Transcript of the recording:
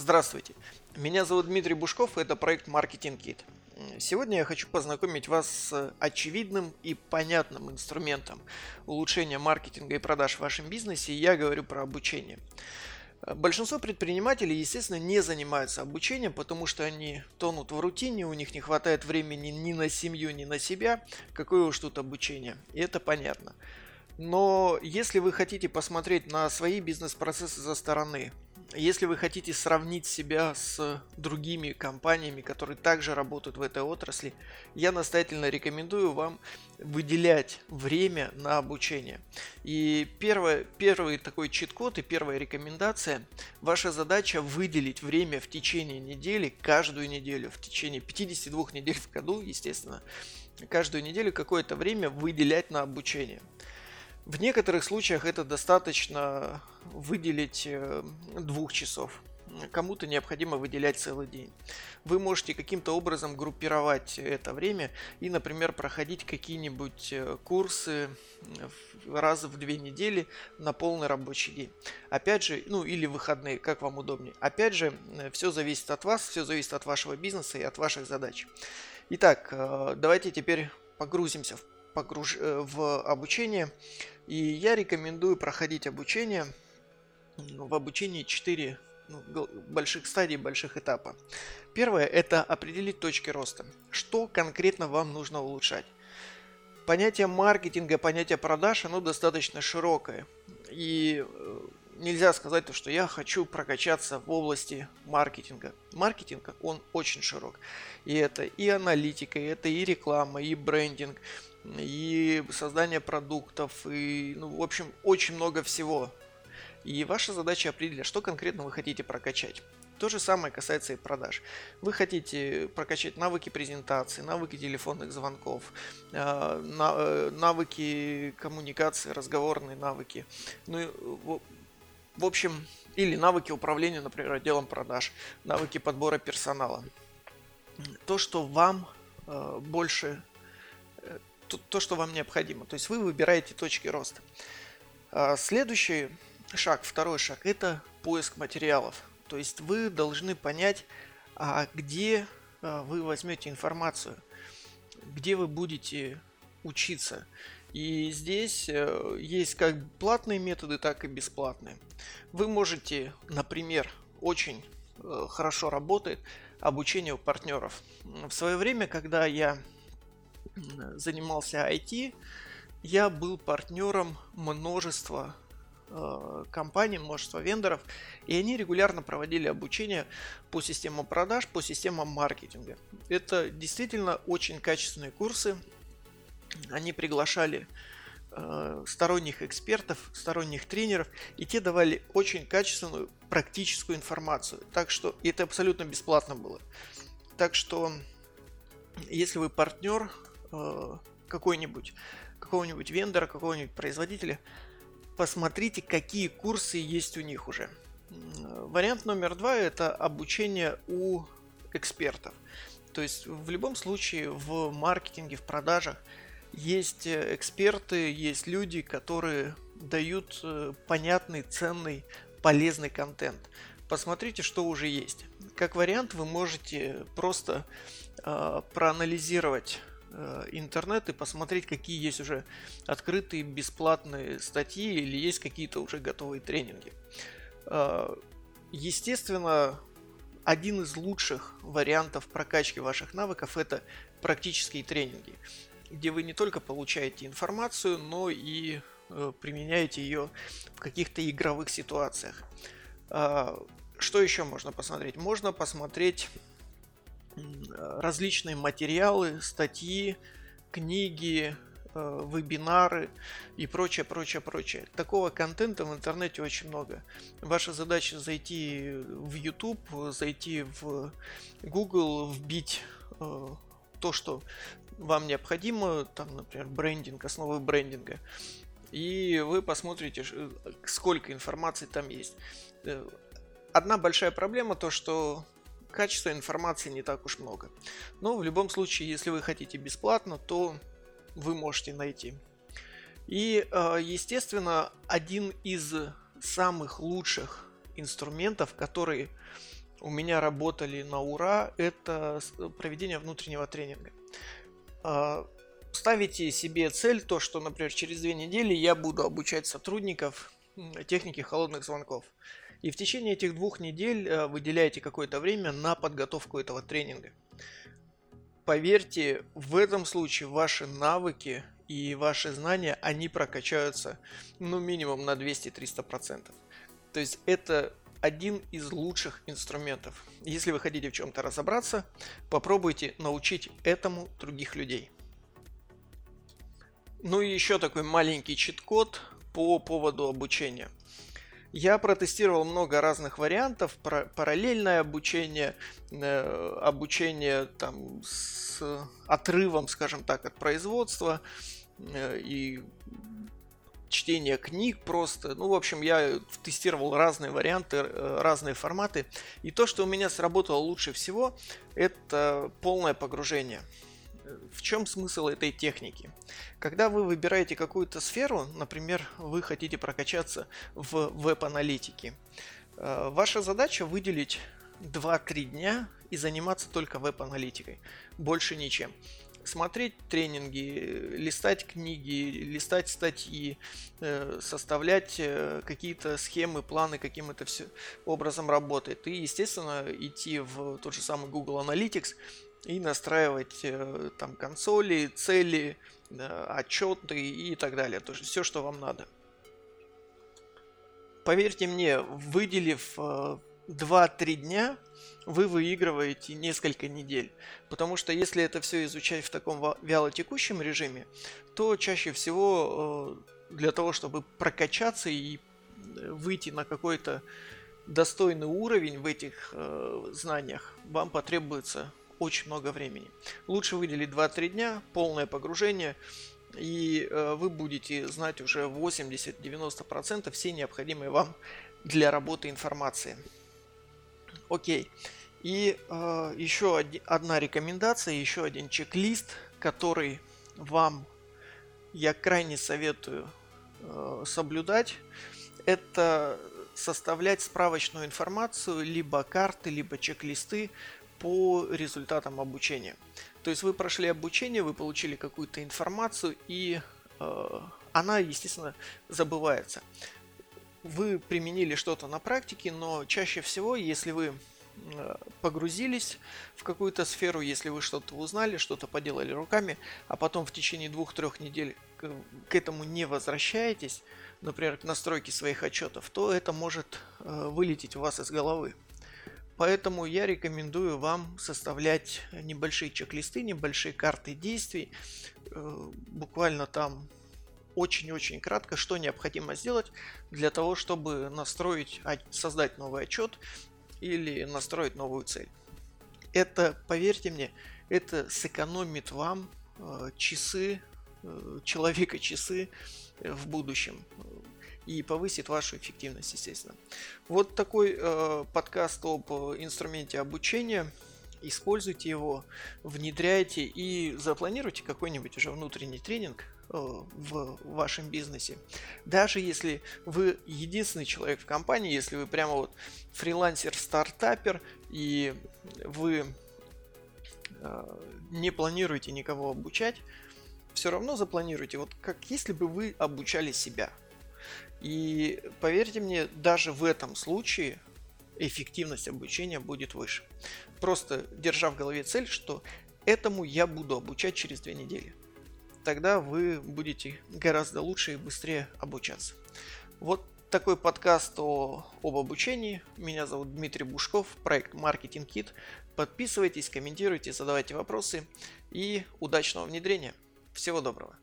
Здравствуйте, меня зовут Дмитрий Бушков, и это проект Marketing Kit. Сегодня я хочу познакомить вас с очевидным и понятным инструментом улучшения маркетинга и продаж в вашем бизнесе, я говорю про обучение. Большинство предпринимателей, естественно, не занимаются обучением, потому что они тонут в рутине, у них не хватает времени ни на семью, ни на себя. Какое уж тут обучение. И это понятно. Но если вы хотите посмотреть на свои бизнес-процессы за стороны, если вы хотите сравнить себя с другими компаниями, которые также работают в этой отрасли, я настоятельно рекомендую вам выделять время на обучение. И первое, первый такой чит-код и первая рекомендация. Ваша задача выделить время в течение недели, каждую неделю, в течение 52 недель в году, естественно, каждую неделю какое-то время выделять на обучение. В некоторых случаях это достаточно выделить э, двух часов. Кому-то необходимо выделять целый день. Вы можете каким-то образом группировать это время и, например, проходить какие-нибудь э, курсы раз в две недели на полный рабочий день. Опять же, ну или выходные, как вам удобнее. Опять же, э, все зависит от вас, все зависит от вашего бизнеса и от ваших задач. Итак, давайте теперь погрузимся в погруж... Э, в обучение. И я рекомендую проходить обучение. В обучении 4 ну, больших стадий, больших этапа. Первое – это определить точки роста. Что конкретно вам нужно улучшать? Понятие маркетинга, понятие продаж, оно достаточно широкое. И э, нельзя сказать, что я хочу прокачаться в области маркетинга. Маркетинг, он очень широк. И это и аналитика, и это и реклама, и брендинг, и создание продуктов, и, ну, в общем, очень много всего. И ваша задача определить, что конкретно вы хотите прокачать. То же самое касается и продаж. Вы хотите прокачать навыки презентации, навыки телефонных звонков, э, э, навыки коммуникации, разговорные навыки. Ну, в общем, или навыки управления, например, отделом продаж, навыки подбора персонала. То, что вам э, больше то, то, что вам необходимо. То есть вы выбираете точки роста. А, следующий шаг, второй шаг, это поиск материалов. То есть вы должны понять, а где а, вы возьмете информацию, где вы будете учиться. И здесь э, есть как платные методы, так и бесплатные. Вы можете, например, очень э, хорошо работает обучение у партнеров. В свое время, когда я занимался IT, я был партнером множества э, компаний, множества вендоров, и они регулярно проводили обучение по системам продаж, по системам маркетинга. Это действительно очень качественные курсы. Они приглашали э, сторонних экспертов, сторонних тренеров, и те давали очень качественную практическую информацию. Так что это абсолютно бесплатно было. Так что, если вы партнер Э, какой-нибудь, какого-нибудь вендора, какого-нибудь производителя, посмотрите, какие курсы есть у них уже. Вариант номер два – это обучение у экспертов. То есть в любом случае в маркетинге, в продажах есть эксперты, есть люди, которые дают э, понятный, ценный, полезный контент. Посмотрите, что уже есть. Как вариант, вы можете просто э, проанализировать Э, интернет и посмотреть, какие есть уже открытые бесплатные статьи или есть какие-то уже готовые тренинги. Э, естественно, один из лучших вариантов прокачки ваших навыков это практические тренинги, где вы не только получаете информацию, но и э, применяете ее в каких-то игровых ситуациях. Что еще можно посмотреть? Можно посмотреть различные материалы, статьи, книги, э, вебинары и прочее, прочее, прочее. Такого контента в интернете очень много. Ваша задача зайти в YouTube, зайти в Google, вбить э, то, что вам необходимо, там, например, брендинг, основы брендинга, и вы посмотрите, сколько информации там есть. Э, одна большая проблема то, что качества информации не так уж много. Но в любом случае, если вы хотите бесплатно, то вы можете найти. И, э, естественно, один из самых лучших инструментов, который у меня работали на ура, это проведение внутреннего тренинга. А, ставите себе цель, то, что, например, через две недели я буду обучать сотрудников технике холодных звонков. И в течение этих двух недель э, выделяете какое-то время на подготовку этого тренинга. Поверьте, в этом случае ваши навыки и ваши знания, они прокачаются ну минимум на 200-300%. То есть это один из лучших инструментов. Если вы хотите в чем-то разобраться, попробуйте научить этому других людей. Ну и еще такой маленький чит-код по поводу обучения. Я протестировал много разных вариантов, параллельное обучение, э, обучение там с отрывом, скажем так, от производства э, и чтение книг просто. Ну, в общем, я тестировал разные варианты, э, разные форматы. И то, что у меня сработало лучше всего, это полное погружение. В чем смысл этой техники? Когда вы выбираете какую-то сферу, например, вы хотите прокачаться в веб-аналитике, э, ваша задача выделить 2-3 дня и заниматься только веб-аналитикой, больше ничем смотреть тренинги, листать книги, листать статьи, э, составлять э, какие-то схемы, планы, каким это все образом работает. И, естественно, идти в тот же самый Google Analytics и настраивать э, там консоли, цели, отчеты и так далее. То есть все, что вам надо. Поверьте мне, выделив 2-3 дня вы выигрываете несколько недель. Потому что если это все изучать в таком вялотекущем режиме, то чаще всего э, для того, чтобы прокачаться и э, выйти на какой-то достойный уровень в этих э, знаниях, вам потребуется очень много времени. Лучше выделить 2-3 дня, полное погружение, и э, вы будете знать уже 80-90% все необходимые вам для работы информации. Окей. И э, еще один, одна рекомендация, еще один чек-лист, который вам я крайне советую э, соблюдать. Это составлять справочную информацию, либо карты, либо чек-листы по результатам обучения. То есть вы прошли обучение, вы получили какую-то информацию, и э, она, естественно, забывается вы применили что-то на практике, но чаще всего, если вы э, погрузились в какую-то сферу, если вы что-то узнали, что-то поделали руками, а потом в течение двух-трех недель к, этому не возвращаетесь, например, к настройке своих отчетов, то это может э, вылететь у вас из головы. Поэтому я рекомендую вам составлять небольшие чек-листы, небольшие карты действий, э, буквально там очень-очень кратко, что необходимо сделать для того, чтобы настроить, создать новый отчет или настроить новую цель. Это, поверьте мне, это сэкономит вам э, часы, э, человека часы в будущем и повысит вашу эффективность, естественно. Вот такой э, подкаст об инструменте обучения используйте его, внедряйте и запланируйте какой-нибудь уже внутренний тренинг э, в вашем бизнесе. Даже если вы единственный человек в компании, если вы прямо вот фрилансер-стартапер и вы э, не планируете никого обучать, все равно запланируйте, вот как если бы вы обучали себя. И поверьте мне, даже в этом случае эффективность обучения будет выше. Просто держа в голове цель, что этому я буду обучать через две недели. Тогда вы будете гораздо лучше и быстрее обучаться. Вот такой подкаст о, об обучении. Меня зовут Дмитрий Бушков, проект Marketing Kit. Подписывайтесь, комментируйте, задавайте вопросы и удачного внедрения. Всего доброго!